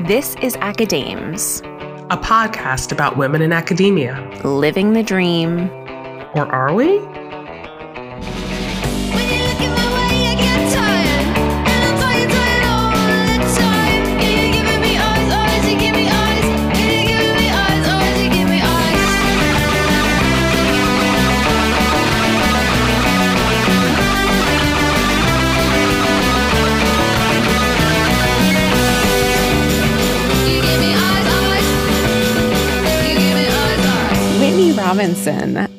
This is AcaDames, a podcast about women in academia. living the dream. Or are we?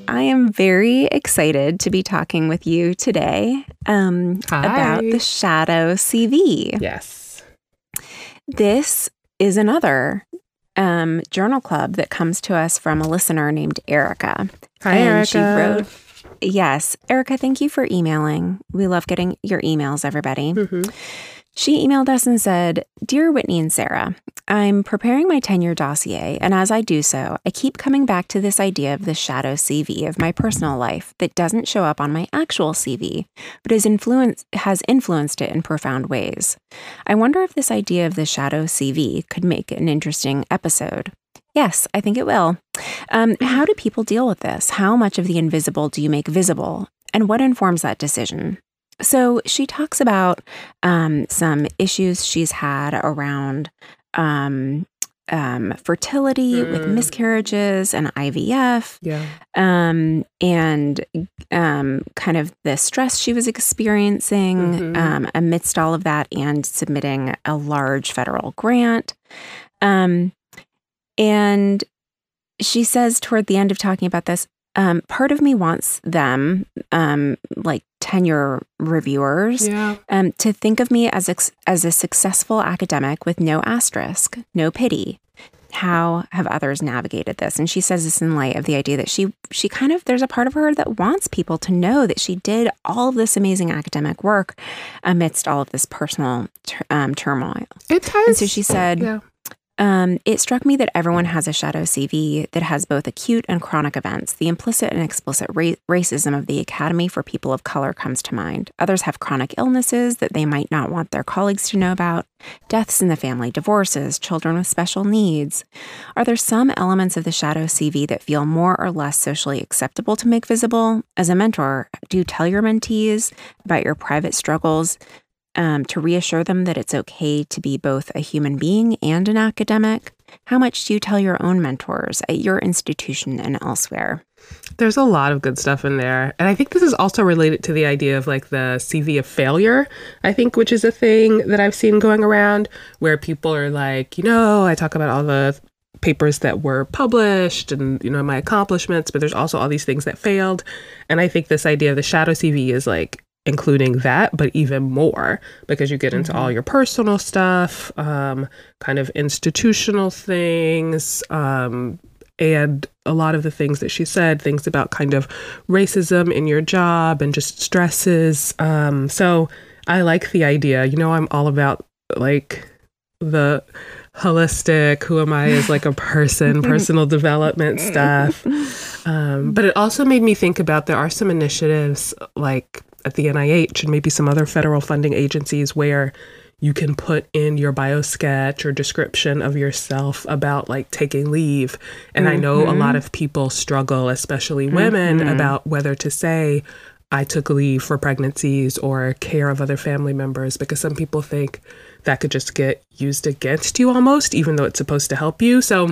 I am very excited to be talking with you today um, about the Shadow CV. Yes. This is another um, journal club that comes to us from a listener named Erica. Hi, and Erica. she wrote, Yes, Erica, thank you for emailing. We love getting your emails, everybody. Mhm. She emailed us and said, Dear Whitney and Sarah, I'm preparing my tenure dossier, and as I do so, I keep coming back to this idea of the shadow CV of my personal life that doesn't show up on my actual CV, but is influence, has influenced it in profound ways. I wonder if this idea of the shadow CV could make an interesting episode. Yes, I think it will. Um, how do people deal with this? How much of the invisible do you make visible? And what informs that decision? So she talks about um, some issues she's had around um, um, fertility with Mm. miscarriages and IVF, Yeah. um, and um, kind of the stress she was experiencing Mhm. um, amidst all of that, and submitting a large federal grant. Um, and she says toward the end of talking about this, um, part of me wants them, um, like tenure reviewers, Yeah. um, to think of me as ex- as a successful academic with no asterisk, no pity. How have others navigated this? And she says this in light of the idea that she she kind of there's a part of her that wants people to know that she did all of this amazing academic work amidst all of this personal tur- um, turmoil. It has. And so she said, Yeah. Um, it struck me that everyone has a shadow CV that has both acute and chronic events. The implicit and explicit ra- racism of the Academy for people of color comes to mind. Others have chronic illnesses that they might not want their colleagues to know about, deaths in the family, divorces, children with special needs. Are there some elements of the shadow CV that feel more or less socially acceptable to make visible? As a mentor, do you tell your mentees about your private struggles um, to reassure them that it's okay to be both a human being and an academic? How much do you tell your own mentors at your institution and elsewhere? There's a lot of good stuff in there. And I think this is also related to the idea of like the CV of failure, I think, which is a thing that I've seen going around where people are like, you know, I talk about all the papers that were published and, you know, my accomplishments, but there's also all these things that failed. And I think this idea of the shadow CV is like, including that, but even more because you get into all your personal stuff, um, kind of institutional things, um, and a lot of the things that she said, things about kind of racism in your job and just stresses. Um, so I like the idea. You know, I'm all about like the holistic, who am I as like a person, personal development stuff. Um, but it also made me think about there are some initiatives like at the NIH and maybe some other federal funding agencies where you can put in your bio sketch or description of yourself about like taking leave. And I know a lot mm-hmm. of people struggle, especially mm-hmm. women, about whether to say, I took leave for pregnancies or care of other family members because some people think that could just get used against you almost, even though it's supposed to help you. So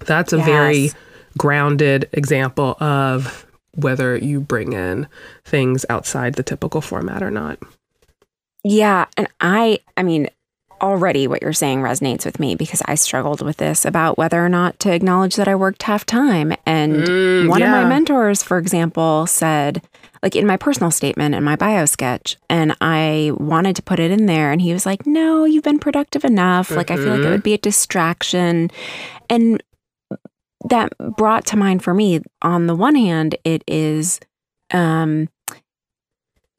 that's a very grounded example of whether you bring in things outside the typical format or not. Yeah, and I I mean already what you're saying resonates with me because I struggled with this about whether or not to acknowledge that I worked half time. And Mm, one of my mentors for example said like in my personal statement and my bio sketch and I wanted to put it in there and he was like no you've been productive enough. Like I feel like it would be a distraction. And that brought to mind for me on the one hand it is um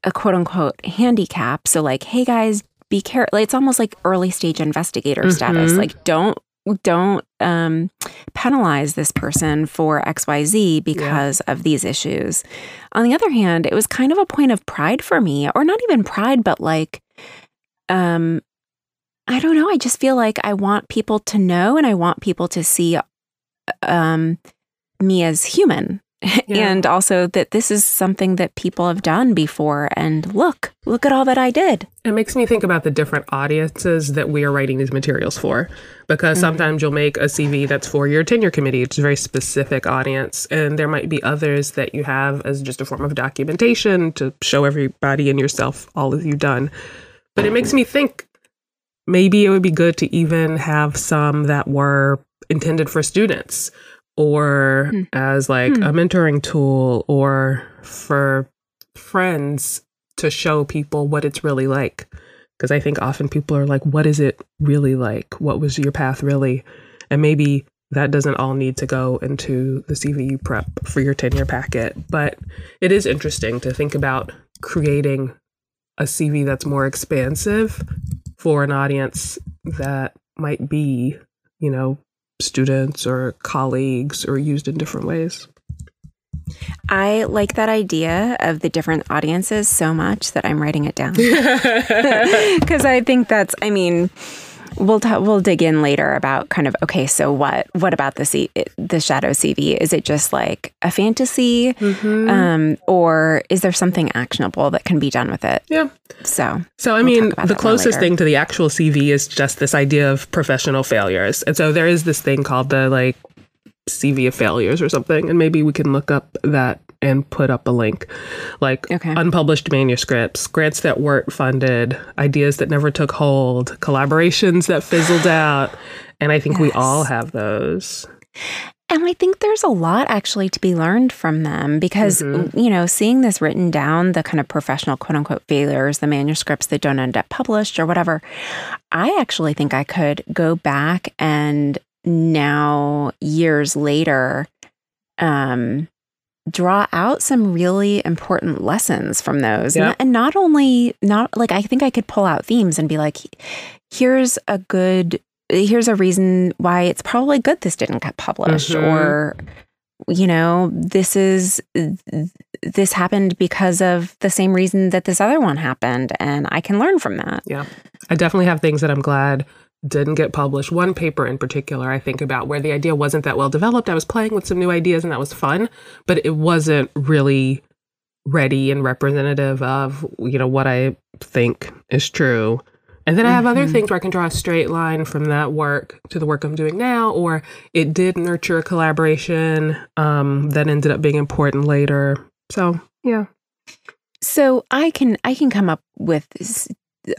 a quote unquote handicap so like hey guys be careful it's almost like early stage investigator status Mhm. like don't don't um, penalize this person for xyz because of these issues on the other hand it was kind of a point of pride for me or not even pride but like um I don't know. I just feel like I want people to know and I want people to see um, me as human. and also that this is something that people have done before. And look, look at all that I did. It makes me think about the different audiences that we are writing these materials for. Because sometimes you'll make a CV that's for your tenure committee, it's a very specific audience. And there might be others that you have as just a form of documentation to show everybody and yourself all that you've done. But it makes me think maybe it would be good to even have some that were intended for students or Hmm. as like Hmm. a mentoring tool or for friends to show people what it's really like because i think often people are like what is it really like what was your path really and maybe that doesn't all need to go into the cvu prep for your tenure packet but it is interesting to think about creating a cv that's more expansive for an audience that might be you know students or colleagues or used in different ways I like that idea of the different audiences so much that I'm writing it down. because I think that's. I mean, we'll ta- we'll dig in later about kind of okay. So what what about the C- the shadow CV? Is it just like a fantasy, Mm-hmm. um, or is there something actionable that can be done with it? yeah So So, I We'll mean, the closest thing to the actual CV is just this idea of professional failures. And so there is this thing called the like CV of failures or something. And maybe we can look up that and put up a link. Like Okay. unpublished manuscripts, grants that weren't funded, ideas that never took hold, collaborations that fizzled out. And I think we all have those. And I think there's a lot actually to be learned from them because, Mhm. you know, seeing this written down, the kind of professional quote unquote failures, the manuscripts that don't end up published or whatever, I actually think I could go back and now, years later, um, draw out some really important lessons from those. Yeah. And, and not only, not like I think I could pull out themes and be like, here's a good here's a reason why it's probably good this didn't get published Mhm. or you know this is this happened because of the same reason that this other one happened and i can learn from that Yeah. I definitely have things that I'm glad didn't get published. One paper in particular, I think about where the idea wasn't that well developed. I was playing with some new ideas and that was fun, but it wasn't really ready and representative of, you know, what I think is true. And then I have other Mhm. things where I can draw a straight line from that work to the work I'm doing now, or it did nurture a collaboration um, that ended up being important later. So, yeah. so i can i can come up with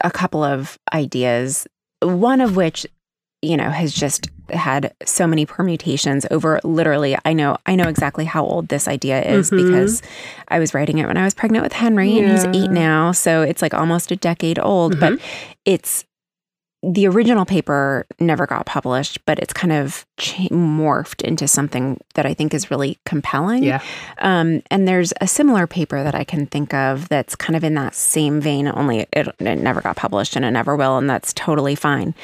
a couple of ideas one of which you know has just had so many permutations over literally i know i know exactly how old this idea is Mhm. because i was writing it when i was pregnant with henry and he's eight now so it's like almost a decade old but Mm-hmm. it's the original paper never got published but it's kind of cha- morphed into something that i think is really compelling Yeah. um, and there's a similar paper that I can think of that's kind of in that same vein, only it, it never got published and it never will, and that's totally fine.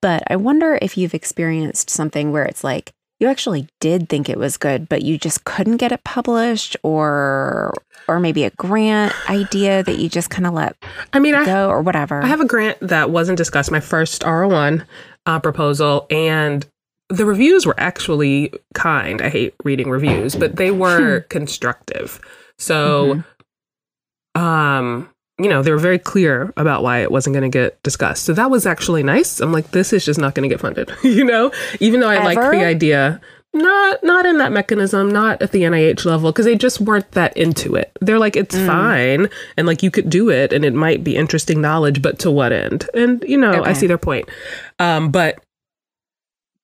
But I wonder if you've experienced something where it's like you actually did think it was good, but you just couldn't get it published, or or maybe a grant idea that you just kind of let I mean, I, go, or whatever. I have a grant that wasn't discussed, my first R1 uh, proposal, and the reviews were actually kind. I hate reading reviews, but they were constructive. So, um, you know, they were very clear about why it wasn't going to get discussed. So that was actually nice. I'm like, this is just not going to get funded, you know, even though I liked Ever? the idea. Not not in that mechanism, not at the NIH level, because they just weren't that into it. They're like, it's Mm. fine, and like you could do it, and it might be interesting knowledge, but to what end? And you know, I see their point. Um, but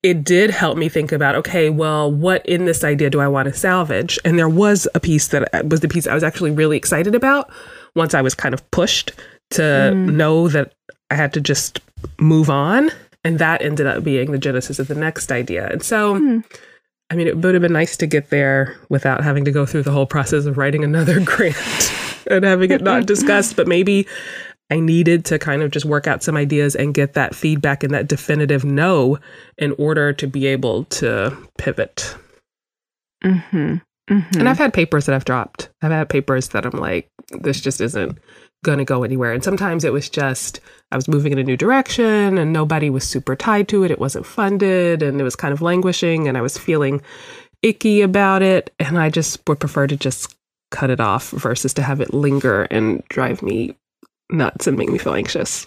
it did help me think about okay well what in this idea do i want to salvage and there was a piece that uh, was the piece i was actually really excited about once i was kind of pushed to Mm. know that i had to just move on and that ended up being the genesis of the next idea and so Hmm. I mean it would have been nice to get there without having to go through the whole process of writing another grant and having it not discussed but maybe I needed to kind of just work out some ideas and get that feedback and that definitive no in order to be able to pivot. Mm-hmm. Mm-hmm. And I've had papers that I've dropped. I've had papers that I'm like, this just isn't going to go anywhere. And sometimes it was just I was moving in a new direction and nobody was super tied to it. It wasn't funded and it was kind of languishing and I was feeling icky about it. And I just would prefer to just cut it off versus to have it linger and drive me nuts and make me feel anxious.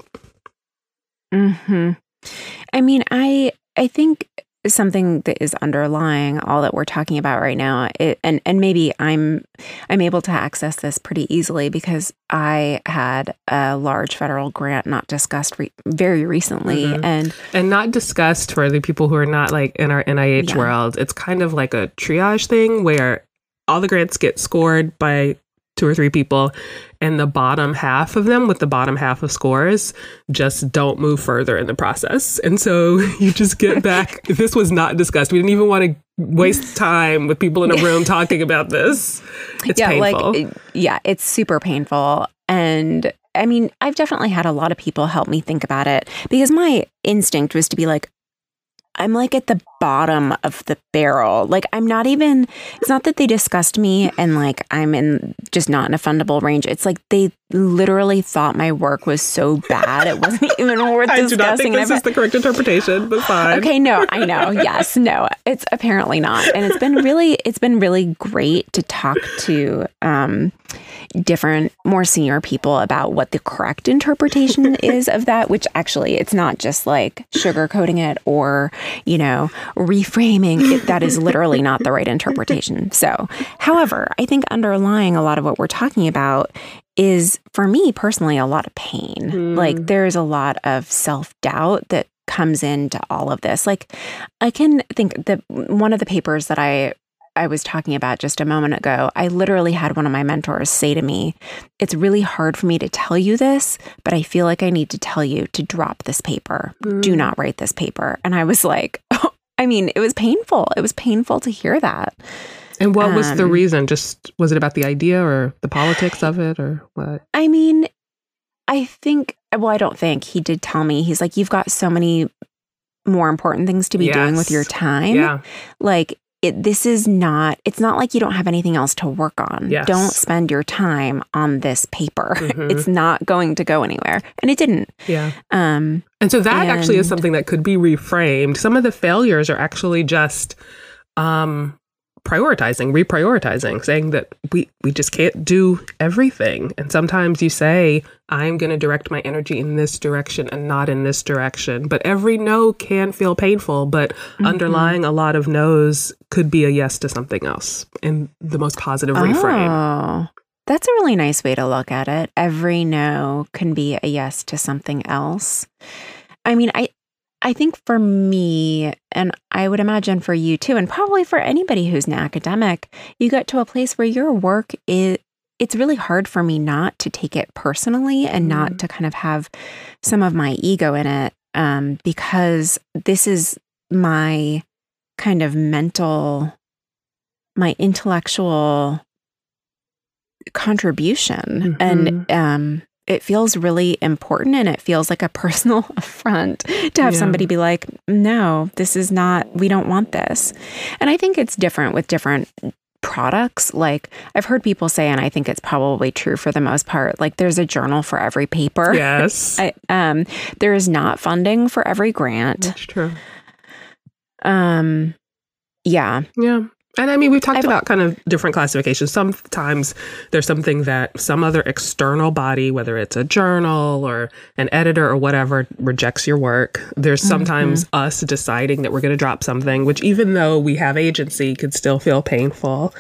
hmm I mean, I I think something that is underlying all that we're talking about right now, it, and and maybe I'm I'm able to access this pretty easily because I had a large federal grant not discussed re- very recently, Mhm. and and not discussed for the people who are not like in our NIH Yeah. world. It's kind of like a triage thing where all the grants get scored by two or three people, and the bottom half of them with the bottom half of scores just don't move further in the process. And so you just get back. this was not discussed. We didn't even want to waste time with people in a room talking about this. It's yeah, painful. like yeah, it's super painful, and I mean, I've definitely had a lot of people help me think about it because my instinct was to be like. I'm like at the bottom of the barrel. Like I'm not even it's not that they disgust me and like I'm in just not in a fundable range. It's like they literally thought my work was so bad it wasn't even worth I do discussing. not think this is the correct interpretation, but fine. Okay, no, I know. Yes, no, it's apparently not, and it's been really, it's been really great to talk to um, different, more senior people about what the correct interpretation is of that. Which actually, it's not just like sugarcoating it or you know reframing. It, that is literally not the right interpretation. So, however, I think underlying a lot of what we're talking about is for me personally a lot of pain. Hmm. Like there's a lot of self doubt that comes into all of this. Like I can think that one of the papers that I I was talking about just a moment ago, I literally had one of my mentors say to me, It's really hard for me to tell you this, but I feel like I need to tell you to drop this paper. Do Mm. not write this paper. And I was like, I mean, it was painful. It was painful to hear that. And what was the Um, reason? Just was it about the idea or the politics of it or what? I mean, I think, well, I don't think he did tell me. He's like, You've got so many more important things to be doing with your time. Yeah. like it, this is not it's not like you don't have anything else to work on Yes. don't spend your time on this paper Mhm. it's not going to go anywhere and it didn't Yeah. um And so that actually is something that could be reframed. Some of the failures are actually just um prioritizing, reprioritizing, saying that we we just can't do everything. And sometimes you say, I'm going to direct my energy in this direction and not in this direction. But every no can feel painful, but Mm-hmm. underlying a lot of no's could be a yes to something else in the most positive reframe. oh that's a really nice way to look at it every no can be a yes to something else i mean i I think for me, and I would imagine for you too, and probably for anybody who's an academic, you get to a place where your work is it's really hard for me not to take it personally and not Mm. to kind of have some of my ego in it um, because this is my kind of mental, my intellectual contribution. And um, it feels really important and it feels like a personal affront to have Yeah. somebody be like, no, this is not, we don't want this. And I think it's different with different products. Like I've heard people say, and I think it's probably true for the most part, like there's a journal for every paper. Yes. I, um, there is not funding for every grant. That's true. Um, yeah. Yeah. And I mean, we've talked I've- about kind of different classifications. Sometimes there's something that some other external body, whether it's a journal or an editor or whatever, rejects your work. There's mm-hmm. sometimes us deciding that we're going to drop something, which even though we have agency, could still feel painful.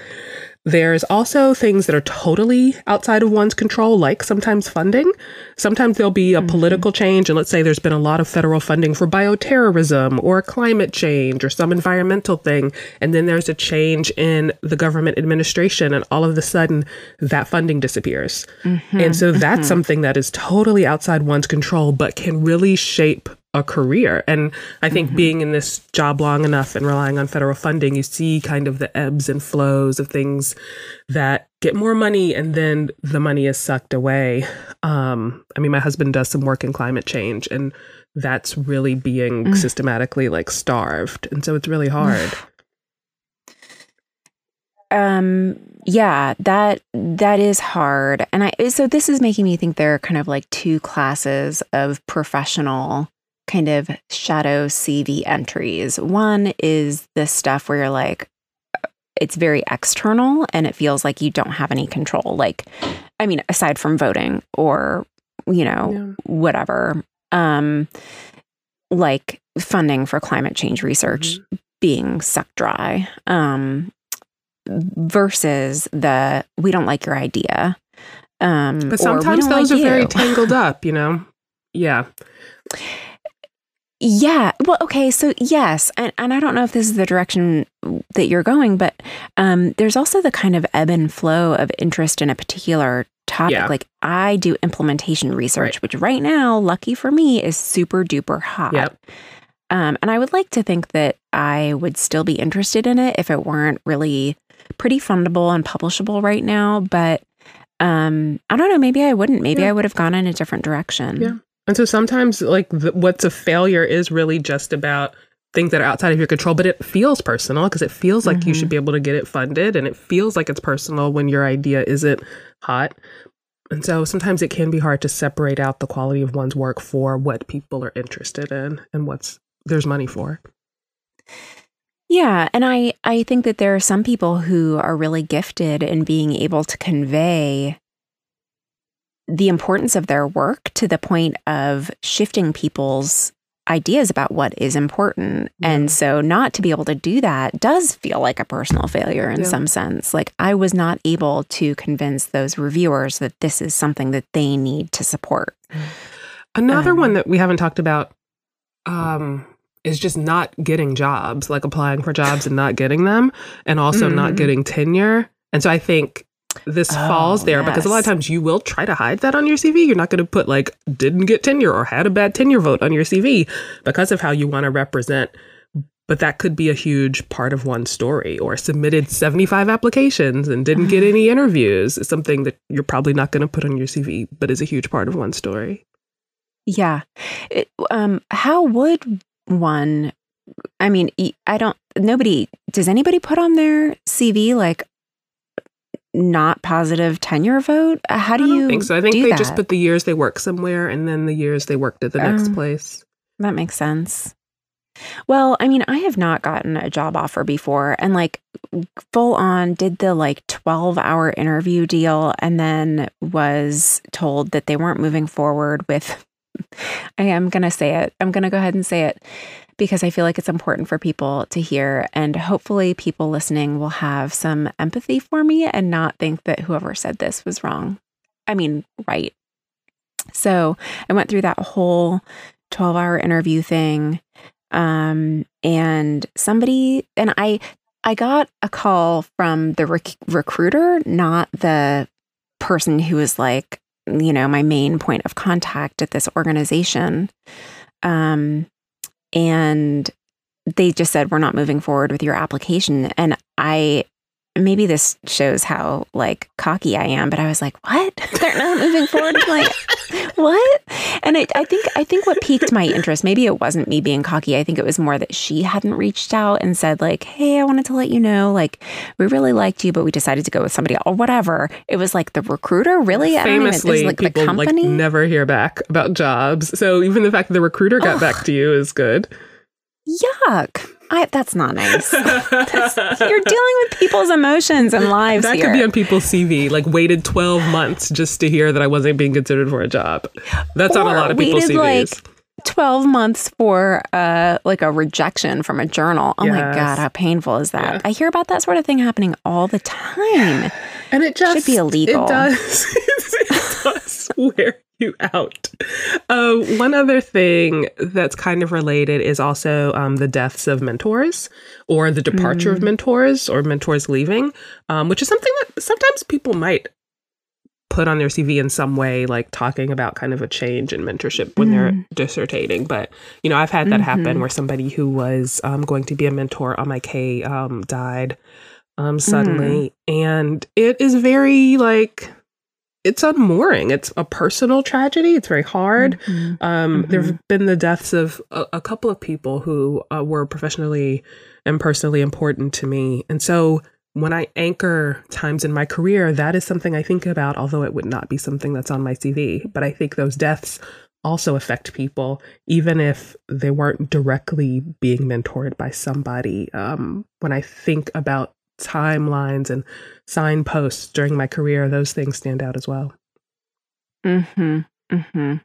There's also things that are totally outside of one's control, like sometimes funding. Sometimes there'll be a mm-hmm. political change, and let's say there's been a lot of federal funding for bioterrorism or climate change or some environmental thing, and then there's a change in the government administration, and all of a sudden that funding disappears. Mm-hmm. and so that's mm-hmm. something that is totally outside one's control, but can really shape a career. And I think being in this job long enough and relying on federal funding, you see kind of the ebbs and flows of things that get more money and then the money is sucked away. Um, I mean, my husband does some work in climate change and that's really being systematically like starved. And so it's really hard. Um, Yeah, that that is hard. And I so this is making me think there are kind of like two classes of professional kind of shadow CV entries. One is the stuff where you're like it's very external and it feels like you don't have any control. Like I mean, aside from voting or you know, Yeah. whatever. Um like funding for climate change research being sucked dry. Um versus the we don't like your idea. Um But sometimes those like are very tangled up, you know? Yeah. Yeah. Well, okay. So yes, and, and I don't know if this is the direction that you're going, but um, there's also the kind of ebb and flow of interest in a particular topic. Yeah. Like I do implementation research, which right now, lucky for me, is super duper hot. Yep. Um, and I would like to think that I would still be interested in it if it weren't really pretty fundable and publishable right now. But um, I don't know. Maybe I wouldn't. Maybe Yeah. I would have gone in a different direction. Yeah. And so sometimes, like, the, what's a failure is really just about things that are outside of your control, but it feels personal because it feels like you Mhm. should be able to get it funded and it feels like it's personal when your idea isn't hot. And so sometimes it can be hard to separate out the quality of one's work for what people are interested in and what's there's money for. Yeah, and I I think that there are some people who are really gifted in being able to convey the importance of their work to the point of shifting people's ideas about what is important. Yeah. And so not to be able to do that does feel like a personal failure in Yeah. some sense. Like I was not able to convince those reviewers that this is something that they need to support. Another Um, one that we haven't talked about um, is just not getting jobs, like applying for jobs and not getting them, and also not Mhm. getting tenure. And so I think this Oh, falls there because a lot of times you will try to hide that on your CV. You're not going to put like didn't get tenure or had a bad tenure vote on your CV because of how you want to represent. But that could be a huge part of one story, or submitted 75 applications and didn't get any interviews. It's something that you're probably not going to put on your CV, but is a huge part of one story. Yeah. It, um, how would one? I mean, I don't. Nobody. Does anybody put on their CV like not positive tenure vote? How do you think so. I think they that? just put the years they worked somewhere and then the years they worked at the next Um, place. That makes sense. Well, I mean, I have not gotten a job offer before and like full on did the like 12 hour interview deal and then was told that they weren't moving forward with. I am going to say it. I'm going to go ahead and say it because I feel like it's important for people to hear. And hopefully, people listening will have some empathy for me and not think that whoever said this was wrong. I mean, right. So I went through that whole 12 hour interview thing um and somebody and i i got a call from the rec- recruiter not the person who was like you know my main point of contact at this organization um and they just said we're not moving forward with your application. And i maybe this shows how like cocky i am but i was like what? They're not moving forward? I'm like what? And it, i think i think what piqued my interest maybe it wasn't me being cocky i think it was more that she hadn't reached out and said like hey i wanted to let you know like we really liked you but we decided to go with somebody or whatever. It was like the recruiter really? I don't even- it was Famously, like the people like never hear back about jobs. So even the fact that the recruiter got back to you is good. yuck I, that's not nice That's- you're dealing with people's emotions and lives that here could be on people's CV. Like waited 12 months just to hear that I wasn't being considered for a job. That's on a lot of people's waited, CVs. like 12 months for uh like a rejection from a journal. Oh my god, how painful is that? Yeah. I hear about that sort of thing happening all the time. And it just be illegal. It does. it does wear you out. Uh, one other thing that's kind of related is also um, the deaths of mentors or the departure of mentors or mentors leaving, um, which is something that sometimes people might put on their CV in some way, like talking about kind of a change in mentorship when they're dissertating. But you know, I've had that happen Mhm. where somebody who was um, going to be a mentor on my K um, died um, suddenly, and it is very like it's unmooring. It's a personal tragedy. It's very hard. Mhm. Um, There Mhm. have been the deaths of a, a couple of people who uh, were professionally and personally important to me, and so when I anchor times in my career, that is something I think about, although it would not be something that's on my CV. But I think those deaths also affect people, even if they weren't directly being mentored by somebody. Um, when I think about timelines and signposts during my career, those things stand out as well. Mm-hmm. Mm-hmm.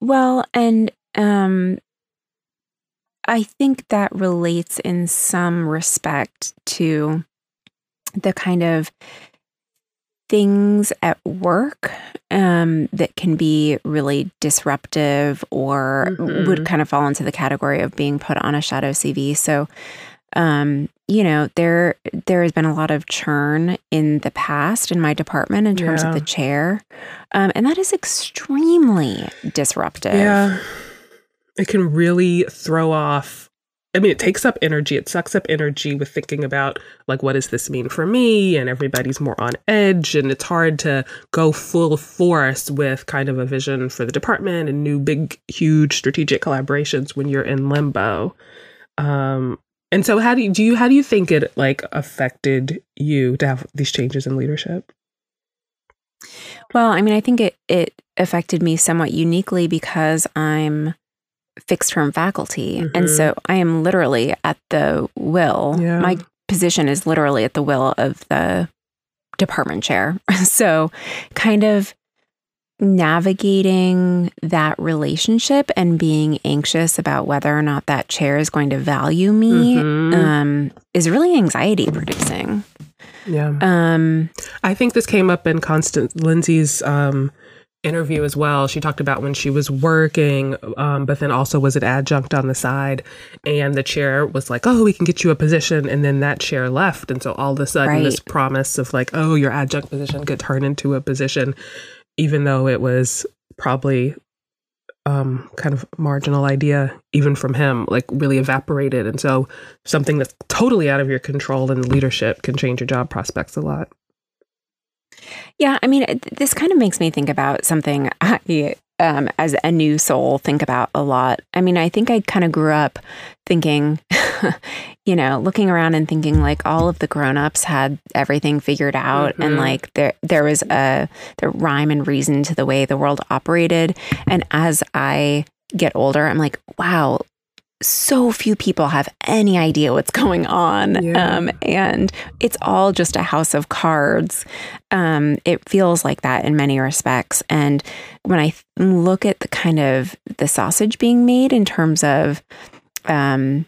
Well, and um I think that relates in some respect to the kind of things at work um, that can be really disruptive or Mhm. would kind of fall into the category of being put on a shadow CV. So, um, you know, there there has been a lot of churn in the past in my department in terms of the chair, um, and that is extremely disruptive. Yeah. It can really throw off. I mean, it takes up energy. It sucks up energy with thinking about, like, what does this mean for me? And everybody's more on edge. And it's hard to go full force with kind of a vision for the department and new, big, huge strategic collaborations when you're in limbo. Um, and so, how do you, do you, how do you think it like affected you to have these changes in leadership? Well, I mean, I think it it affected me somewhat uniquely because I'm fixed term faculty, and Mhm. so I am literally at the will. Yeah. My position is literally at the will of the department chair. so, kind of navigating that relationship and being anxious about whether or not that chair is going to value me Mhm. um, is really anxiety producing. Yeah. Um, I think this came up in Constance Lindsay's um, interview as well. She talked about when she was working, um, but then also was an adjunct on the side, and the chair was like, "Oh, we can get you a position," and then that chair left, and so all of a sudden, Right. this promise of like, "Oh, your adjunct position could turn into a position," even though it was probably um, kind of marginal idea, even from him, like really evaporated, and so something that's totally out of your control and leadership can change your job prospects a lot. Yeah, I mean, this kind of makes me think about something I, um, as a new soul, think about a lot. I mean, I think I kind of grew up thinking, you know, looking around and thinking like all of the grown-ups had everything figured out, and Mhm. like there there was a the rhyme and reason to the way the world operated. And as I get older, I'm like, wow. So few people have any idea what's going on. Yeah. Um, and it's all just a house of cards um, it feels like that in many respects. And when I look at the kind of the sausage being made in terms of um,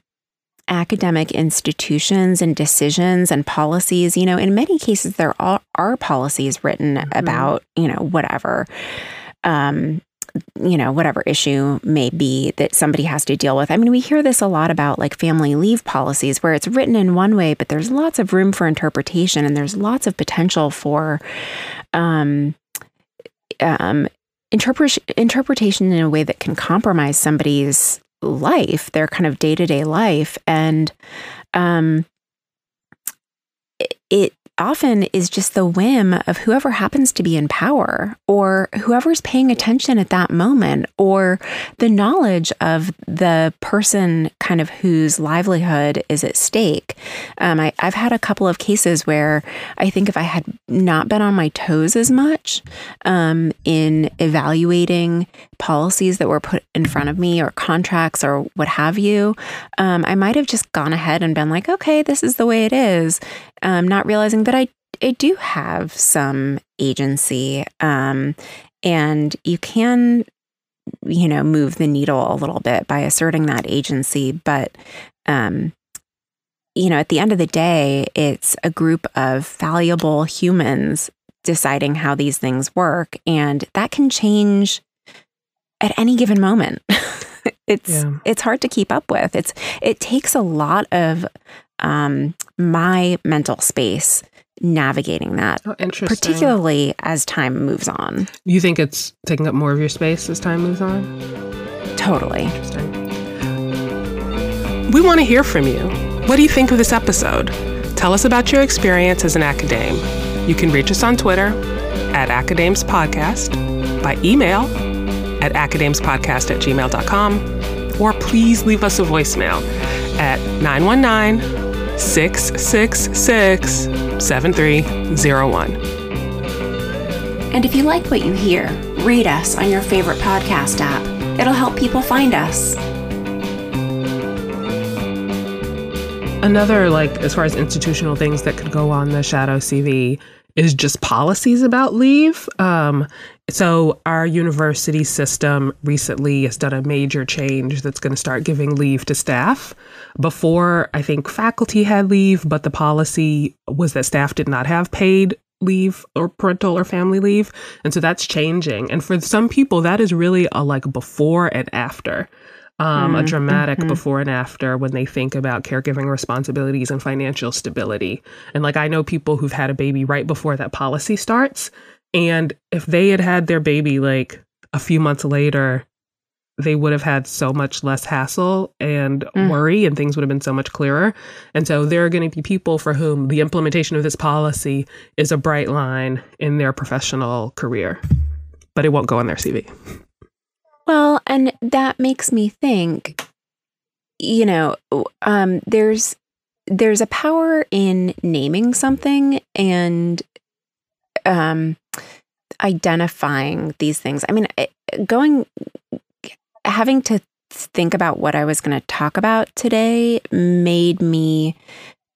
academic institutions and decisions and policies, you know, in many cases there are, are policies written Mhm. about, you know, whatever. Um, you know, whatever issue may be that somebody has to deal with. I mean, we hear this a lot about like family leave policies where it's written in one way, but there's lots of room for interpretation and there's lots of potential for um, um, interpret- interpretation in a way that can compromise somebody's life, their kind of day to day life. And um, it, often is just the whim of whoever happens to be in power or whoever's paying attention at that moment or the knowledge of the person kind of whose livelihood is at stake. Um, I, I've had a couple of cases where I think if I had not been on my toes as much um, in evaluating policies that were put in front of me or contracts or what have you, um, I might have just gone ahead and been like, okay, this is the way it is, um, not realizing that I, I do have some agency. Um, and you can, you know, move the needle a little bit by asserting that agency. But, um, you know, at the end of the day, it's a group of valuable humans deciding how these things work. And that can change at any given moment. it's Yeah. it's hard to keep up with. It's it takes a lot of um, my mental space navigating that, Oh, interesting. particularly as time moves on. You think it's taking up more of your space as time moves on? Totally. Interesting. We want to hear from you. What do you think of this episode? Tell us about your experience as an AcaDame. You can reach us on Twitter at AcaDames Podcast, by email at acadamespodcast at gmail.com, or please leave us a voicemail at 919 666 7301. And if you like what you hear, rate us on your favorite podcast app. It'll help people find us. Another, like, as far as institutional things that could go on the shadow CV is just policies about leave. Um, so, our university system recently has done a major change that's going to start giving leave to staff. Before, I think faculty had leave, but the policy was that staff did not have paid leave or parental or family leave. And so that's changing. And for some people, that is really a like before and after um, a dramatic before and after when they think about caregiving responsibilities and financial stability. And like, I know people who've had a baby right before that policy starts. And if they had had their baby like a few months later, they would have had so much less hassle and worry, and things would have been so much clearer. And so, there are going to be people for whom the implementation of this policy is a bright line in their professional career, but it won't go on their CV. Well, and that makes me think, you know, um, there's there's a power in naming something and um, identifying these things. I mean, going having to think about what I was going to talk about today made me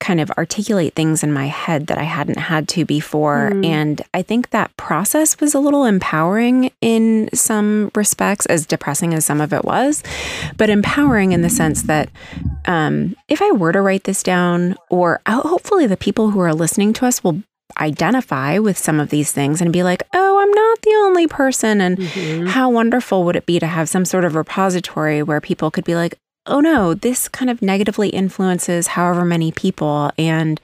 kind of articulate things in my head that I hadn't had to before. Mm. And I think that process was a little empowering in some respects, as depressing as some of it was, but empowering in the sense that um, if I were to write this down, or hopefully the people who are listening to us will identify with some of these things and be like, oh, I'm not the only person. And Mm-hmm. how wonderful would it be to have some sort of repository where people could be like, oh no, this kind of negatively influences however many people. And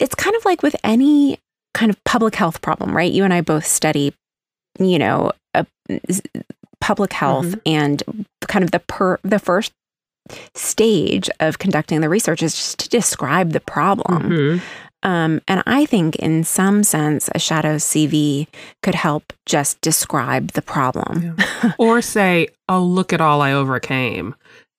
it's kind of like with any kind of public health problem, right? You and I both study, you know, s- public health and kind of the per the first stage of conducting the research is just to describe the problem. Mhm. Um, and I think, in some sense, a shadow CV could help just describe the problem. or say, "Oh, look at all I overcame."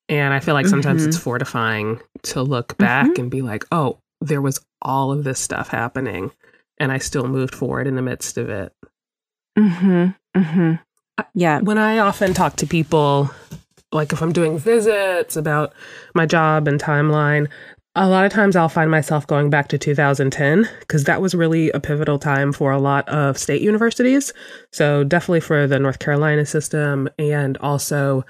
And I feel like sometimes Mhm. it's fortifying to look back and be like, "Oh, there was all of this stuff happening, and I still moved forward in the midst of it." Mm-hmm. Mm-hmm. Yeah. When I often talk to people, like if I'm doing visits about my job and timeline, a lot of times I'll find myself going back to 2010 because that was really a pivotal time for a lot of state universities. So, definitely for the North Carolina system and also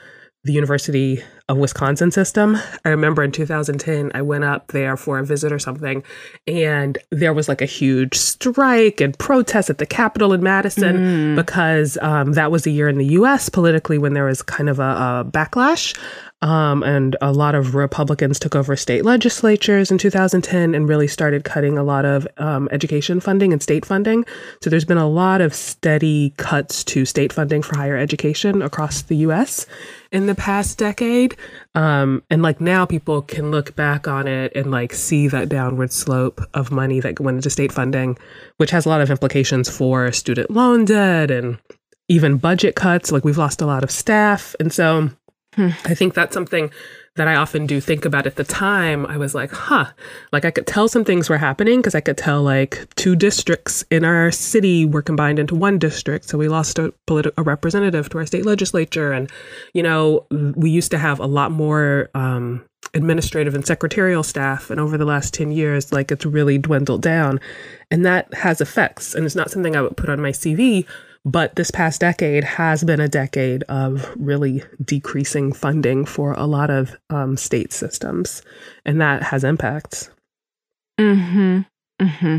the University of Wisconsin system. I remember in 2010, I went up there for a visit or something, and there was like a huge strike and protest at the Capitol in Madison because um, that was a year in the US politically when there was kind of a, a backlash. Um, and a lot of Republicans took over state legislatures in 2010 and really started cutting a lot of um, education funding and state funding. So there's been a lot of steady cuts to state funding for higher education across the US in the past decade. Um, and like now people can look back on it and like see that downward slope of money that went into state funding, which has a lot of implications for student loan debt and even budget cuts. Like we've lost a lot of staff. And so I think that's something that I often do think about at the time. I was like, huh, like I could tell some things were happening because I could tell like two districts in our city were combined into one district. So we lost a, politi- a representative to our state legislature. And, you know, we used to have a lot more um, administrative and secretarial staff. And over the last 10 years, like it's really dwindled down. And that has effects. And it's not something I would put on my CV. But this past decade has been a decade of really decreasing funding for a lot of um, state systems, and that has impacts. Mm-hmm. Mm-hmm.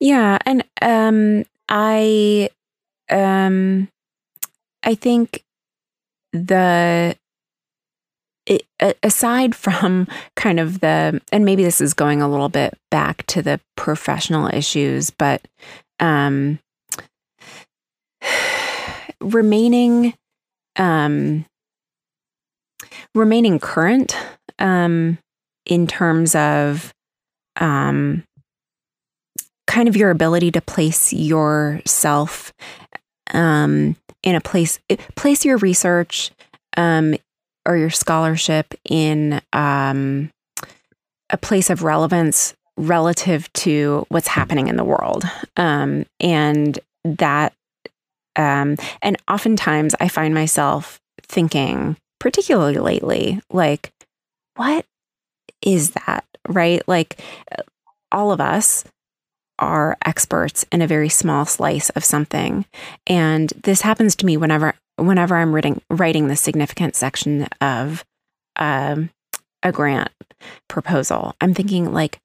Yeah, and um, I, um, I think the it, aside from kind of the and maybe this is going a little bit back to the professional issues, but um, remaining um, remaining current um, in terms of um, kind of your ability to place yourself um, in a place, place your research um, or your scholarship in um, a place of relevance relative to what's happening in the world. Um, and that, um, and oftentimes I find myself thinking, particularly lately, like, what is that? Right? Like, uh, all of us are experts in a very small slice of something. And this happens to me whenever whenever I'm writing writing the significant section of um, a grant proposal. I'm thinking like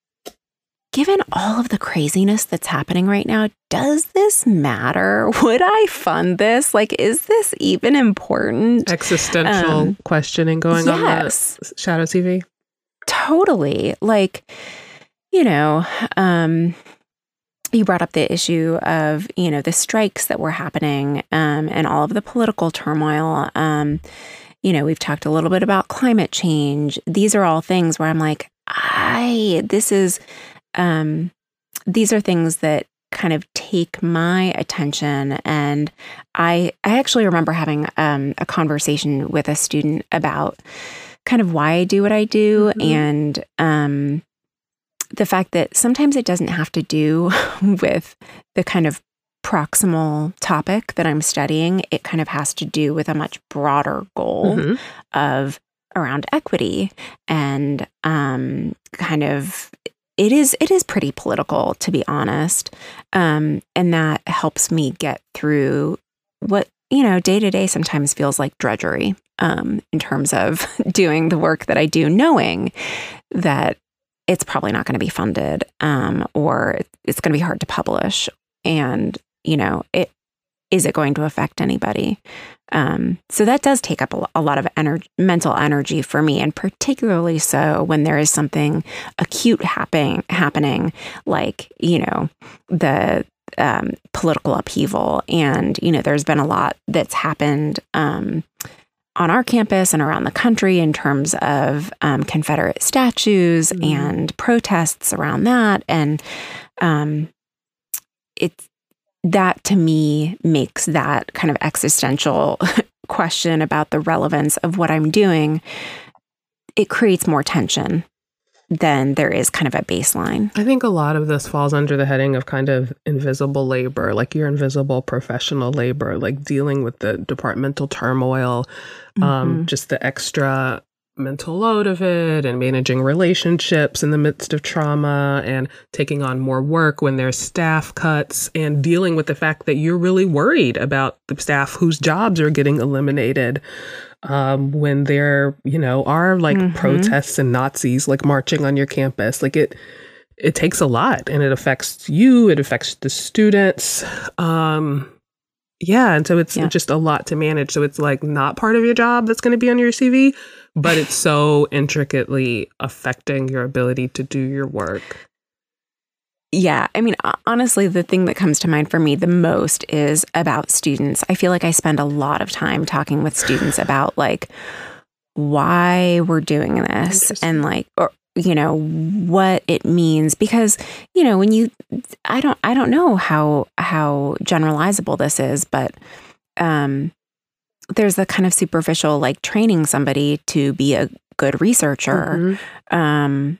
given all of the craziness that's happening right now, does this matter? Would I fund this? Like, is this even important? Existential Um, questioning going on yes. the Shadow CV. totally like you know um you brought up the issue of you know the strikes that were happening um and all of the political turmoil um you know we've talked a little bit about climate change these are all things where i'm like i this is um these are things that kind of take my attention and i i actually remember having um a conversation with a student about kind of why I do what I do Mhm. and um, the fact that sometimes it doesn't have to do with the kind of proximal topic that I'm studying. It kind of has to do with a much broader goal Mhm. of around equity and um, kind of it is it is pretty political to be honest um, and that helps me get through what you know day to day sometimes feels like drudgery um, in terms of doing the work that I do knowing that it's probably not going to be funded um, or it's going to be hard to publish. And you know it is it going to affect anybody? Um, so that does take up a, a lot of ener- mental energy for me, and particularly so when there is something acute happening, happening like you know the um, political upheaval, and you know there's been a lot that's happened um, on our campus and around the country in terms of um, Confederate statues Mhm. and protests around that, and um, it's that to me makes that kind of existential question about the relevance of what I'm doing. It creates more tension than there is kind of a baseline. I think a lot of this falls under the heading of kind of invisible labor, like your invisible professional labor, like dealing with the departmental turmoil, um, Mhm. just the extra mental load of it, and managing relationships in the midst of trauma, and taking on more work when there's staff cuts, and dealing with the fact that you're really worried about the staff whose jobs are getting eliminated um, when there, you know, are like Mhm. protests and Nazis like marching on your campus. Like it, it takes a lot, and it affects you. It affects the students. Um, yeah, and so it's Yeah. just a lot to manage. So it's like not part of your job that's going to be on your CV, but it's so intricately affecting your ability to do your work. Yeah. I mean, honestly, the thing that comes to mind for me the most is about students. I feel like I spend a lot of time talking with students about like why we're doing this and like, or, you know, what it means because, you know, when you, I don't, I don't know how, how generalizable this is, but, um, there's a kind of superficial like training somebody to be a good researcher Mhm. um,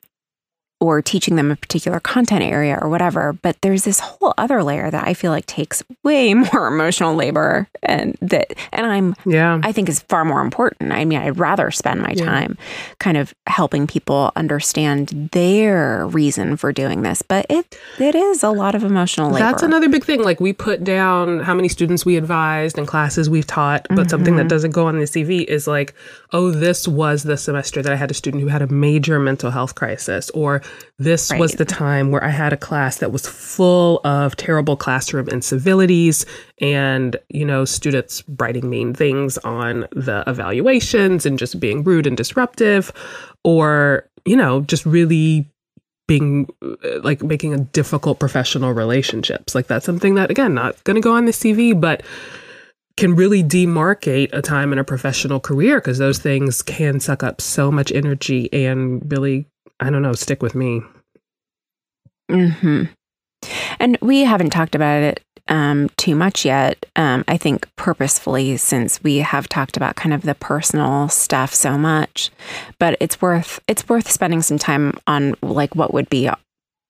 or teaching them a particular content area or whatever. But there's this whole other layer that I feel like takes way more emotional labor and that, and I'm, Yeah. I think is far more important. I mean, I'd rather spend my Yeah. time kind of helping people understand their reason for doing this. But it, it is a lot of emotional labor. That's another big thing. Like we put down how many students we advised and classes we've taught, but mm-hmm. something that doesn't go on the CV is like, oh, this was the semester that I had a student who had a major mental health crisis, or this was the time where I had a class that was full of terrible classroom incivilities and, you know, students writing mean things on the evaluations and just being rude and disruptive, or, you know, just really being uh, like making a difficult professional relationships. Like that's something that again not going to go on the CV, but can really demarcate a time in a professional career because those things can suck up so much energy and really I don't know stick with me. hmm And we haven't talked about it um, too much yet. Um, I think purposefully, since we have talked about kind of the personal stuff so much, but it's worth it's worth spending some time on like what would be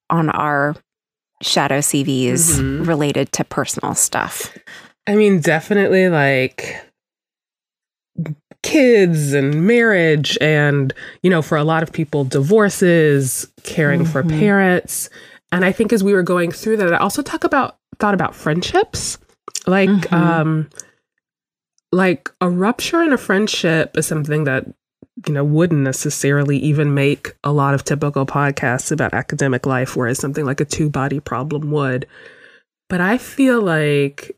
on our shadow CVs Mhm. related to personal stuff. I mean, definitely like kids and marriage, and, you know, for a lot of people, divorces, caring for Mhm. parents. And I think as we were going through that, I also talk about, thought about friendships. Like, Mhm. um, like a rupture in a friendship is something that you know wouldn't necessarily even make a lot of typical podcasts about academic life whereas something like a two body problem would but i feel like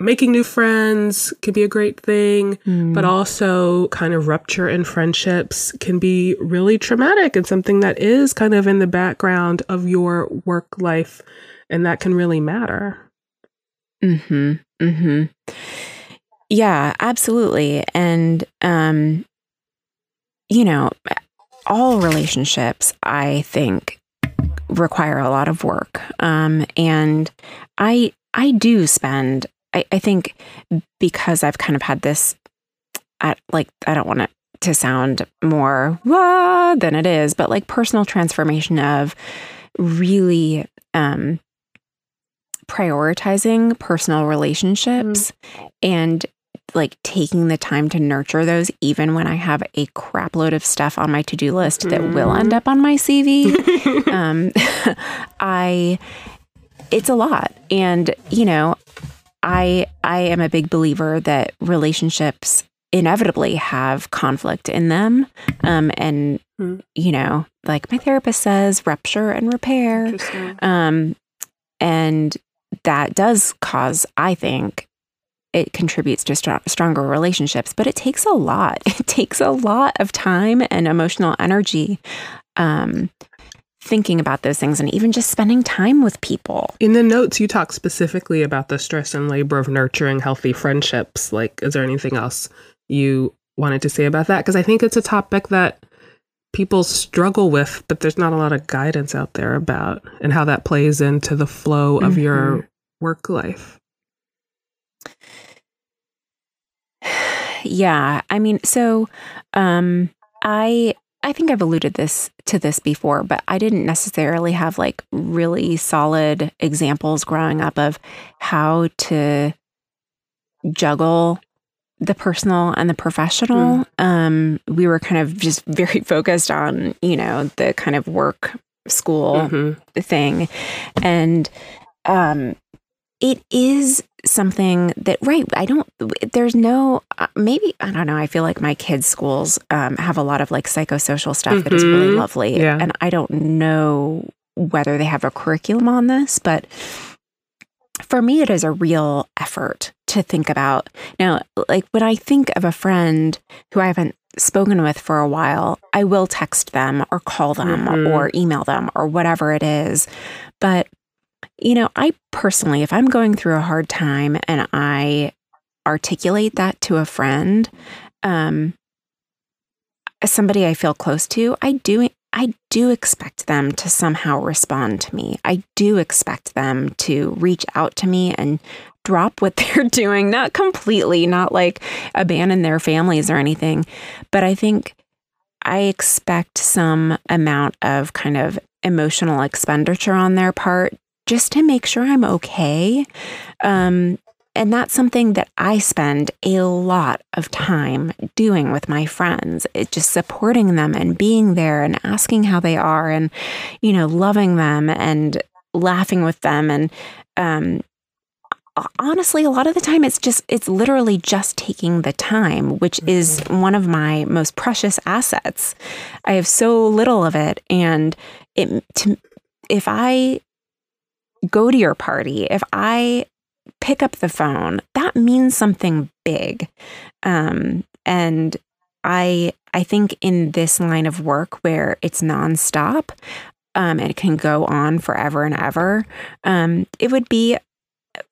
making new friends can be a great thing but also kind of rupture in friendships can be really traumatic and something that is kind of in the background of your work life and that can really matter Mm-hmm. Mm-hmm. Yeah, absolutely. And um, you know, all relationships, I think, require a lot of work. Um, and I I do spend I, I think because I've kind of had this I like I don't want it to sound more wah than it is, but like personal transformation of really um prioritizing personal relationships and like taking the time to nurture those even when I have a crap load of stuff on my to-do list that will end up on my CV. um I it's a lot and you know I I am a big believer that relationships inevitably have conflict in them um and Hmm. you know like my therapist says rupture and repair um, and that does cause, I think, it contributes to str- stronger relationships, but it takes a lot. It takes a lot of time and emotional energy um, thinking about those things and even just spending time with people. In the notes, you talk specifically about the stress and labor of nurturing healthy friendships. Like, is there anything else you wanted to say about that? Because I think it's a topic that people struggle with, but there's not a lot of guidance out there about and how that plays into the flow of your work life. Yeah, I mean, so um, I I think I've alluded this to this before, but I didn't necessarily have like really solid examples growing up of how to juggle the personal and the professional. Um, we were kind of just very focused on, you know, the kind of work school Mhm. thing. And um it is something that right i don't there's no uh, maybe i don't know i feel like my kids schools um, have a lot of like psychosocial stuff that is really Mhm. lovely Yeah. and i don't know whether they have a curriculum on this but for me it is a real effort to think about now like when i think of a friend who i haven't spoken with for a while i will text them or call them Mhm. or email them or whatever it is but you know i personally if i'm going through a hard time and i articulate that to a friend um somebody i feel close to i do i do expect them to somehow respond to me. I do expect them to reach out to me and drop what they're doing not completely not like abandon their families or anything but i think i expect some amount of kind of emotional expenditure on their part just to make sure i'm okay um and that's something that I spend a lot of time doing with my friends. It just supporting them and being there and asking how they are and, you know, loving them and laughing with them. And um, honestly, a lot of the time it's just, it's literally just taking the time, which is one of my most precious assets. I have so little of it. And it, to, if I go to your party, if I pick up the phone, that means something big. Um, and I I think in this line of work where it's nonstop, um, and it can go on forever and ever, um, it would be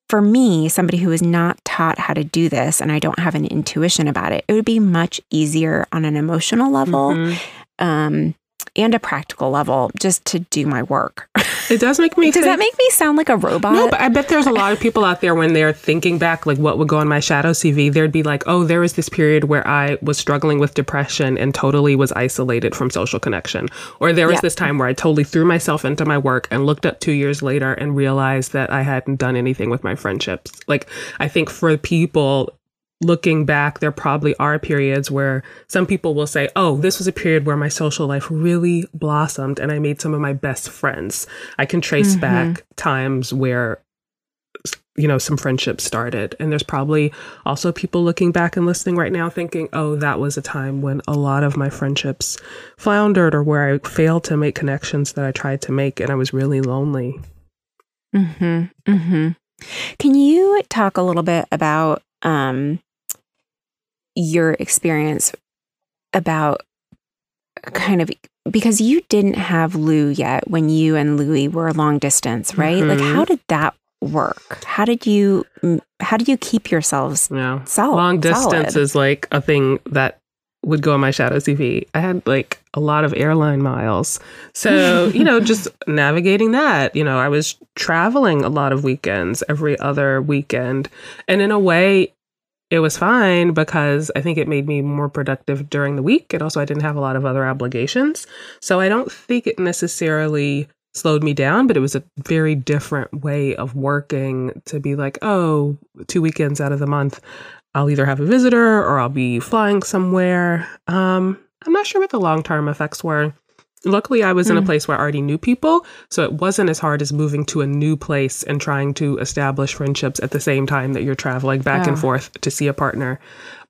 for me, somebody who is not taught how to do this and I don't have an intuition about it, it would be much easier on an emotional level Mhm. um, and a practical level just to do my work. It does make me Does think, that make me sound like a robot? No, but I bet there's a lot of people out there when they're thinking back, like what would go on my shadow CV, there'd be like, oh, there was this period where I was struggling with depression and totally was isolated from social connection. Or there was Yeah. this time where I totally threw myself into my work and looked up two years later and realized that I hadn't done anything with my friendships. Like, I think for people, looking back, there probably are periods where some people will say, Oh, this was a period where my social life really blossomed and I made some of my best friends. I can trace Mhm. back times where, you know, some friendships started. And there's probably also people looking back and listening right now thinking, Oh, that was a time when a lot of my friendships floundered or where I failed to make connections that I tried to make and I was really lonely. Mm hmm. Mm hmm. Can you talk a little bit about um, your experience about kind of because you didn't have Lou yet when you and Louie were long distance, right? Like, Mhm. how did that work? How did you mm, how did you keep yourselves Yeah. solid? long distance solid? is like a thing that would go on my shadow CV. I had like a lot of airline miles. So, you know, just navigating that, you know, I was traveling a lot of weekends, every other weekend. And in a way, it was fine because I think it made me more productive during the week. And also, I didn't have a lot of other obligations. So, I don't think it necessarily slowed me down, but it was a very different way of working to be like, oh, two weekends out of the month, I'll either have a visitor or I'll be flying somewhere. Um, I'm not sure what the long term effects were. Luckily, I was in a Hmm. place where I already knew people, so it wasn't as hard as moving to a new place and trying to establish friendships at the same time that you're traveling back and Oh. forth to see a partner.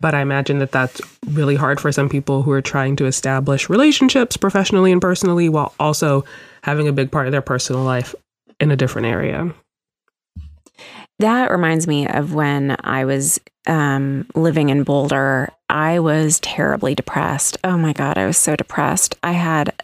But I imagine that that's really hard for some people who are trying to establish relationships professionally and personally while also having a big part of their personal life in a different area. That reminds me of when I was um, living in Boulder. I was terribly depressed. Oh my God, I was so depressed. I had,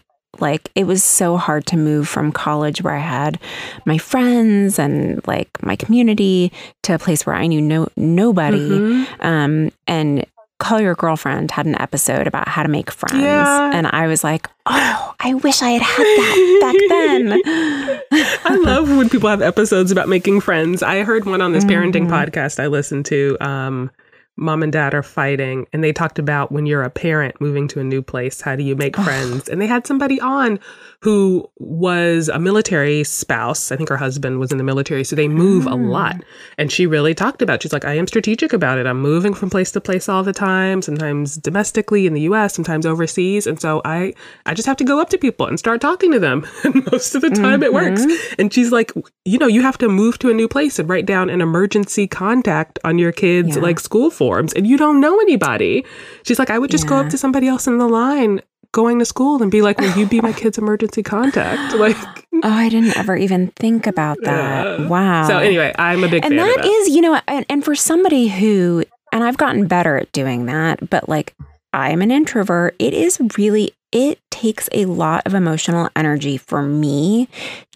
like, it was so hard to move from college where I had my friends and like my community to a place where I knew no nobody. Mhm. Um, and Call Your Girlfriend had an episode about how to make friends. Yeah. And I was like, oh, I wish I had had that back then. I love when people have episodes about making friends. I heard one on this parenting Mhm. podcast I listened to. Um, Mom and dad are fighting, and they talked about when you're a parent moving to a new place, how do you make friends? And they had somebody on who was a military spouse. I think her husband was in the military, so they move a Mm. lot. And she really talked about. She's like, I am strategic about it. I'm moving from place to place all the time. Sometimes domestically in the U.S., sometimes overseas, and so I I just have to go up to people and start talking to them. And most of the time, it works. And she's like, you know, you have to move to a new place and write down an emergency contact on your kids' Yeah. like school forms, and you don't know anybody. She's like, I would just go up to somebody else in the line going to school and be like, Will you be my kid's emergency contact? Like, Oh, I didn't ever even think about that. Yeah. Wow. so anyway, I'm a big and that. is, you know, and, and for somebody who, and I've gotten better at doing that, but like I'm an introvert, it is really, it takes a lot of emotional energy for me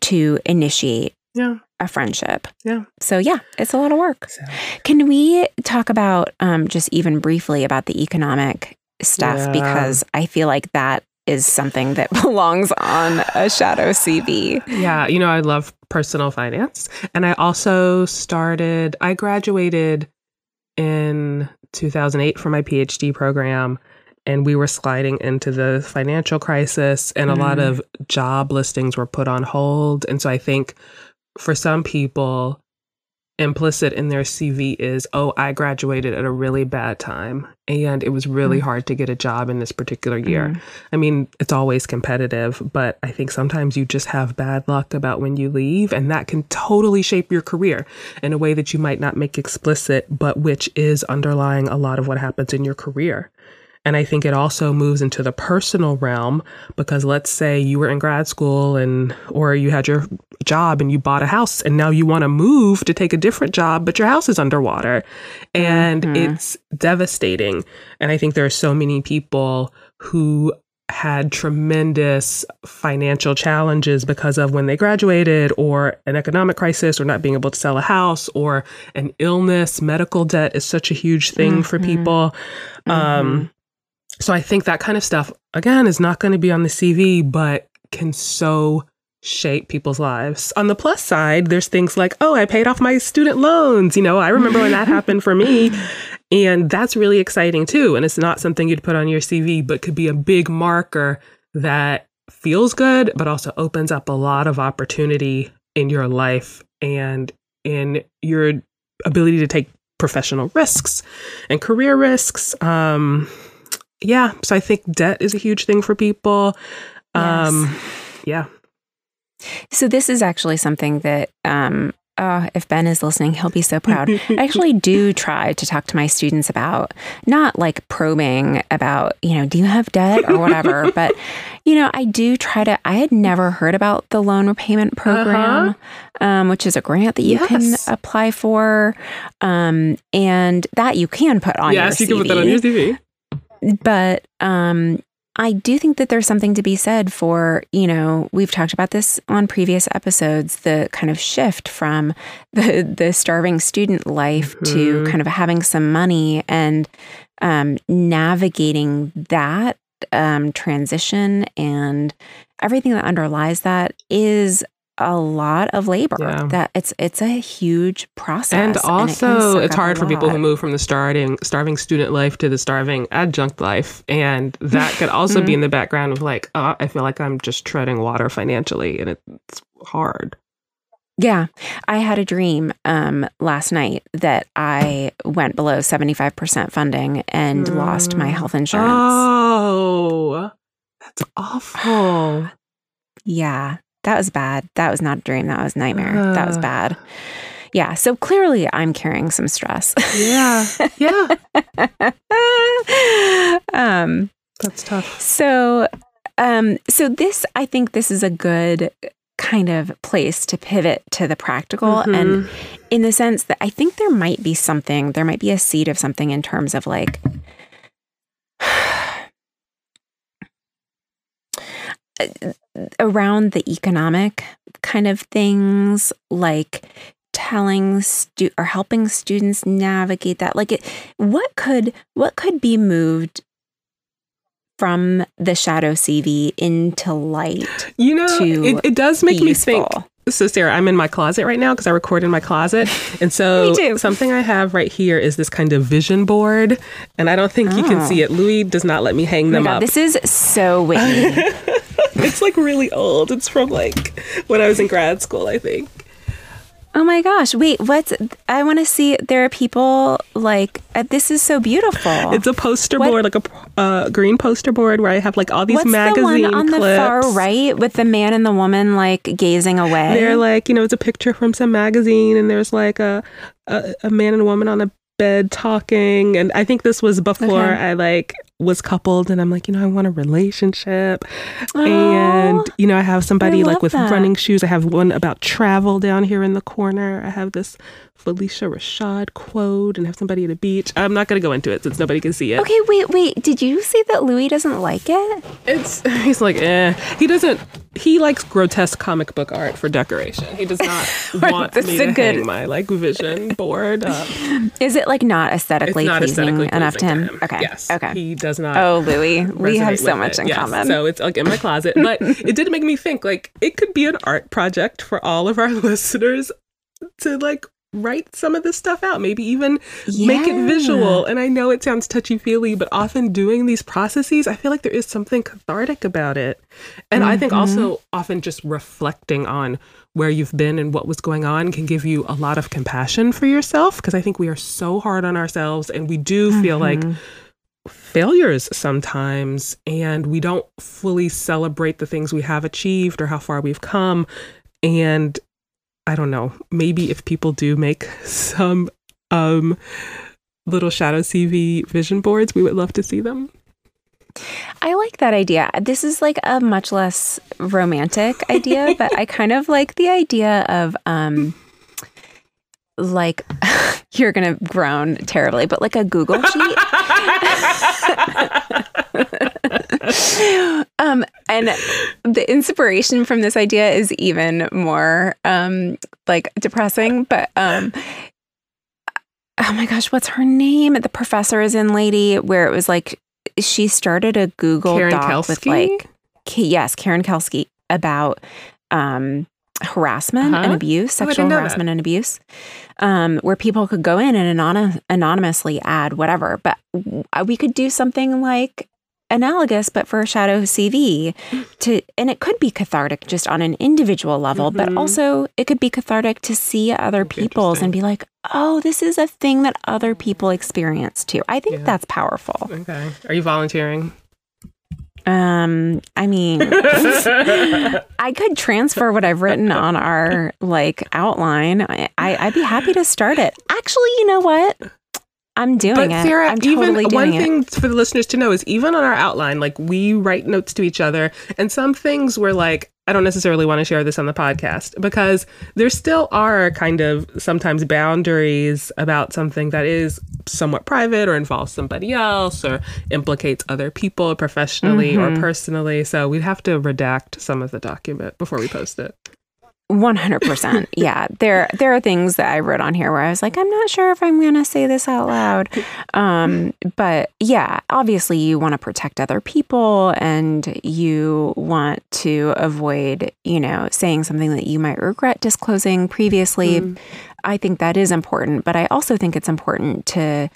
to initiate yeah, a friendship. Yeah. So yeah, it's a lot of work. So, Can we talk about um, just even briefly about the economic stuff Yeah. because I feel like that is something that belongs on a shadow CV. yeah, you know, I love personal finance. And I also started, I graduated in 2008 for my PhD program. And we were sliding into the financial crisis, and a lot Mm. of job listings were put on hold. And so I think for some people, implicit in their CV is, oh, I graduated at a really bad time and it was really Mm. hard to get a job in this particular year. Mm. I mean, it's always competitive, but I think sometimes you just have bad luck about when you leave, and that can totally shape your career in a way that you might not make explicit, but which is underlying a lot of what happens in your career. And I think it also moves into the personal realm because let's say you were in grad school and or you had your job and you bought a house and now you want to move to take a different job but your house is underwater and Mhm. it's devastating. And I think there are so many people who had tremendous financial challenges because of when they graduated or an economic crisis or not being able to sell a house or an illness medical debt is such a huge thing for Mhm. people um So I think that kind of stuff, again, is not going to be on the CV, but can so shape people's lives. On the plus side, there's things like, oh, I paid off my student loans. You know, I remember when that happened for me. And that's really exciting too. And it's not something you'd put on your CV, but could be a big marker that feels good, but also opens up a lot of opportunity in your life and in your ability to take professional risks and career risks. Um, yeah. So I think debt is a huge thing for people. Um, yeah. So this is actually something that um uh, if Ben is listening, he'll be so proud. I actually do try to talk to my students about not like probing about, you know, do you have debt or whatever, but, you know, I do try to. I had never heard about the loan repayment program, um, which is a grant that you Yes. can apply for, um, and that you can put on yes, your you can put that on your CV CV. But um I do think that there's something to be said for, you know, we've talked about this on previous episodes, the kind of shift from the the starving student life to Mhm. kind of having some money and um navigating that um transition and everything that underlies that is a lot of labor. Yeah. That it's it's a huge process. And it can also, it's hard for people who move from the starting starving student life to the starving adjunct life, and that could also be in the background of like, oh, I feel like I'm just treading water financially, and it's hard. Yeah. I had a dream um, last night that I went below 75% funding and lost my Mm. health insurance. Oh, that's awful. Yeah. That was bad. That was not a dream. That was a nightmare. that was bad. Yeah. So clearly I'm carrying some stress. Yeah, yeah, um, that's tough. so um, so this I think this is a good kind of place to pivot to the practical and Mhm. in the sense that I think there might be something, there might be a seed of something in terms of like, around the economic kind of things, like telling stu- or helping students navigate that. Like, it, what could what could be moved from the shadow CV into light? you know, to it, it does make me think. So, Sarah, I'm in my closet right now because I record in my closet. And so, something I have right here is this kind of vision board. And I don't think you can Oh. see it. Louis does not let me hang Oh them God, up. this is so Whitney. it's like really old. It's from like when I was in grad school, I think. Oh my gosh. Wait, what's I want to see there are people like uh, this is so beautiful. It's a poster What- board, like a uh, green poster board where I have like all these What's magazine the one on clips. the far right with the man and the woman like gazing away? They're like, you know, it's a picture from some magazine, and there's like a a, a man and a woman on a bed talking. And I think this was before Okay. I like was coupled, and I'm like, you know, I want a relationship, and you know, I have somebody love like with that. running shoes. I have one about travel down here in the corner. I have this Phylicia Rashad quote, and have somebody at a beach. I'm not gonna go into it since nobody can see it. Okay, wait, wait. Did you say that Louis doesn't like it? It's he's like, eh. He doesn't. He likes grotesque comic book art for decoration. He does not want That's me a to good- hang my like vision board up. Is it like not aesthetically not pleasing aesthetically enough to pleasing him? Okay. Yes. Okay. He does not. oh, Louis, we have so much it. in Yes. common. So it's like in my closet, but it did make me think like it could be an art project for all of our listeners to like write some of this stuff out, maybe even make it visual. And I know it sounds touchy feely, but often doing these processes, I feel like there is something cathartic about it. And I think Mm-hmm. also often just reflecting on where you've been and what was going on can give you a lot of compassion for yourself because I think we are so hard on ourselves and we do feel like Mm-hmm. failures sometimes and we don't fully celebrate the things we have achieved or how far we've come and i don't know maybe if people do make some um little shadow cv vision boards we would love to see them I like that idea. This is like a much less romantic idea, but I kind of like the idea of um like you're gonna groan terribly, but like a Google sheet. um and the inspiration from this idea is even more um like depressing, but um oh my gosh, what's her name? The professor is in lady where it was like she started a Google Karen Doc with like K- yes, Karen Kelsky about um harassment and Uh-huh. abuse, Oh, sexual didn't that. harassment and abuse, um, where people could go in and anon- anonymously add whatever. But w- we could do something like analogous, but for a Shadow CV to, and it could be cathartic just on an individual level, but Mhm. also it could be cathartic to see other That'd be people's and be like, oh, this is a thing that other people experience too. I think Yeah. that's powerful. Okay. Are you volunteering? Um, I mean, I could transfer what I've written on our like outline. I, I I'd be happy to start it. Actually, you know what? I'm doing but it. Sarah, I'm totally even one it. thing for the listeners to know is even on our outline, like we write notes to each other, and some things we're like, I don't necessarily want to share this on the podcast because there still are kind of sometimes boundaries about something that is somewhat private or involves somebody else or implicates other people professionally or Mhm. personally. So we'd have to redact some of the document before we post it. One hundred percent. Yeah, there there are things that I wrote on here where I was like, I'm not sure if I'm going to say this out loud. Um, but yeah, obviously you want to protect other people and you want to avoid, you know, saying something that you might regret disclosing previously. Mm. I think that is important, but I also think it's important to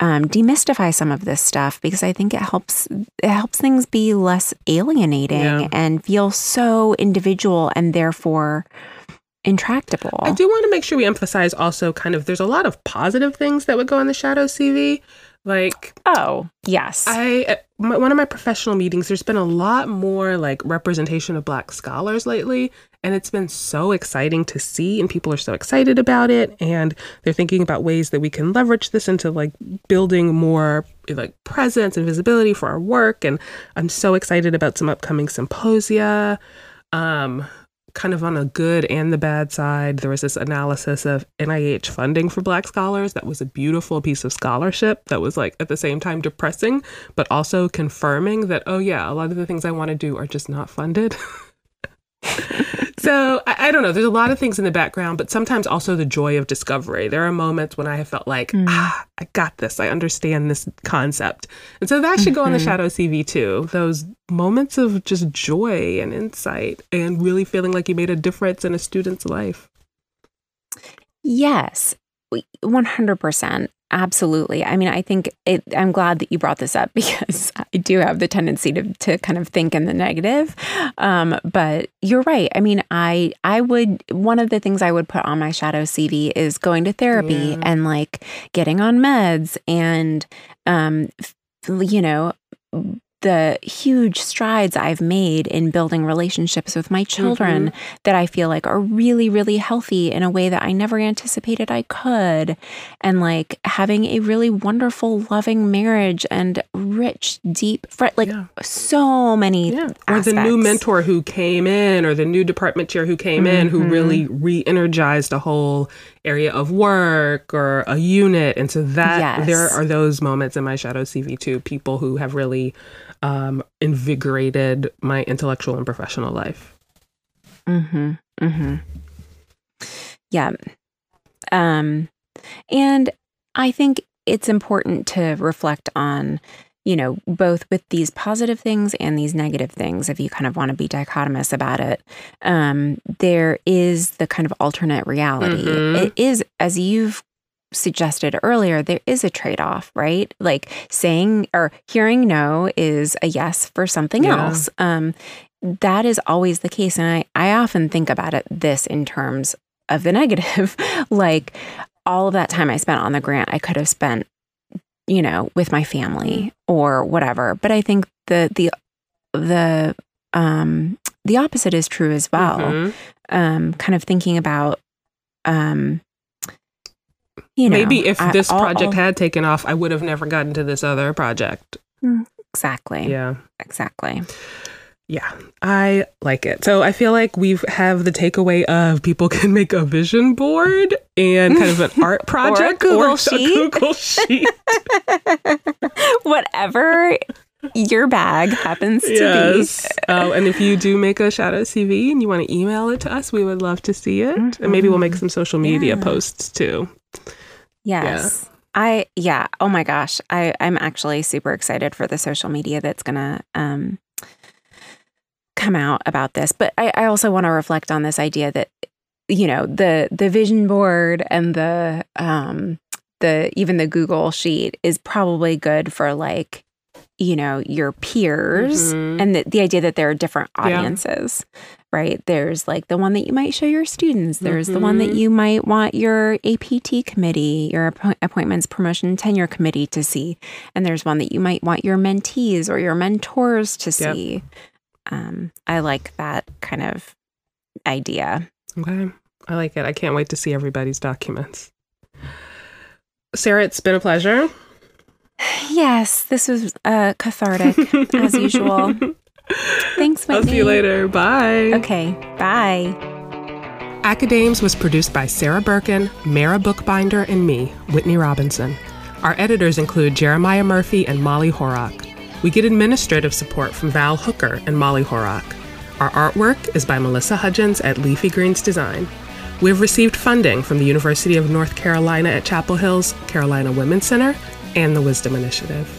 um, demystify some of this stuff because I think it helps it helps things be less alienating Yeah. and feel so individual and therefore intractable. I do want to make sure we emphasize also kind of there's a lot of positive things that would go in the shadow CV. Like Oh, yes. I my, one of my professional meetings there's been a lot more like representation of black scholars lately and it's been so exciting to see and people are so excited about it and they're thinking about ways that we can leverage this into like building more like presence and visibility for our work and I'm so excited about some upcoming symposia um kind of on a good and the bad side, there was this analysis of NIH funding for Black scholars. That was a beautiful piece of scholarship that was like at the same time depressing, but also confirming that, oh, yeah, a lot of the things I want to do are just not funded. so I, I don't know. There's a lot of things in the background, but sometimes also the joy of discovery. There are moments when I have felt like, Mm. ah, I got this. I understand this concept. And so that should go on the Mhm. Shadow CV too. Those moments of just joy and insight and really feeling like you made a difference in a student's life. Yes, 100%. Absolutely. I mean, I think it, I'm glad that you brought this up because I do have the tendency to, to kind of think in the negative. Um, but you're right. I mean, I, I would, one of the things I would put on my shadow CV is going to therapy Yeah. and like getting on meds and, um, f- you know, the huge strides I've made in building relationships with my children that I feel like are really, really healthy in a way that I never anticipated I could. And like having a really wonderful, loving marriage and rich, deep, fr- like Yeah. so many. Yeah. Or the new mentor who came in, or the new department chair who came in, who Mhm. really re energized a whole area of work or a unit. And so that Yes. there are those moments in my shadow CV too, people who have really um, invigorated my intellectual and professional life. Mm-hmm. Mm-hmm. Yeah. Um, and I think it's important to reflect on, you know, both with these positive things and these negative things, if you kind of want to be dichotomous about it. Um, there is the kind of alternate reality. Mhm. It is, as you've suggested earlier, there is a trade off, right? Like saying or hearing no is a yes for something Yeah. else. Um, that is always the case. And I, I often think about it this in terms of the negative. like all of that time I spent on the grant, I could have spent, you know, with my family or whatever. But I think the the the um the opposite is true as well. Mhm. Um, kind of thinking about um you know Maybe if I- this all- project all- had taken off, I would have never gotten to this other project. exactly Yeah. exactly Yeah, I like it. So I feel like we've have the takeaway of people can make a vision board and kind of an art project Google a sheet. Google sheet. whatever your bag happens to yes. Uh, and if you do make a shadow CV and you want to email it to us, we would love to see it. And maybe we'll make some social media Yeah. posts too. be yes I yeah. Oh my gosh. I I'm actually super excited for the social media that's gonna um come out about this. But I, I also want to reflect on this idea that you know the the vision board and the um the even the Google sheet is probably good for like you know your peers Mhm. and the, the idea that there are different Yeah. audiences right there's like the one that you might show your students there's the one that Mhm. you might want your APT committee your appo- appointments promotion tenure committee to see and there's one that you might want your mentees or your mentors to Yep. Um, i like that kind of idea Okay. I like it. I can't wait to see everybody's documents. Sarah, it's been a pleasure. yes this was uh, cathartic as usual thanks Whitney. I'll see you later. Bye. okay bye AcaDames was produced by Sarah Birken, Mara Buchbinder, and me, Whitney Robinson. Our editors include Jeremiah Murphy and Molly Horak. We get administrative support from Val Hooker and Molly Horak. Our artwork is by Melissa Hudgens at Leafy Greens Design. We have received funding from the University of North Carolina at Chapel Hills, Carolina Women's Center, and the Wisdom Initiative.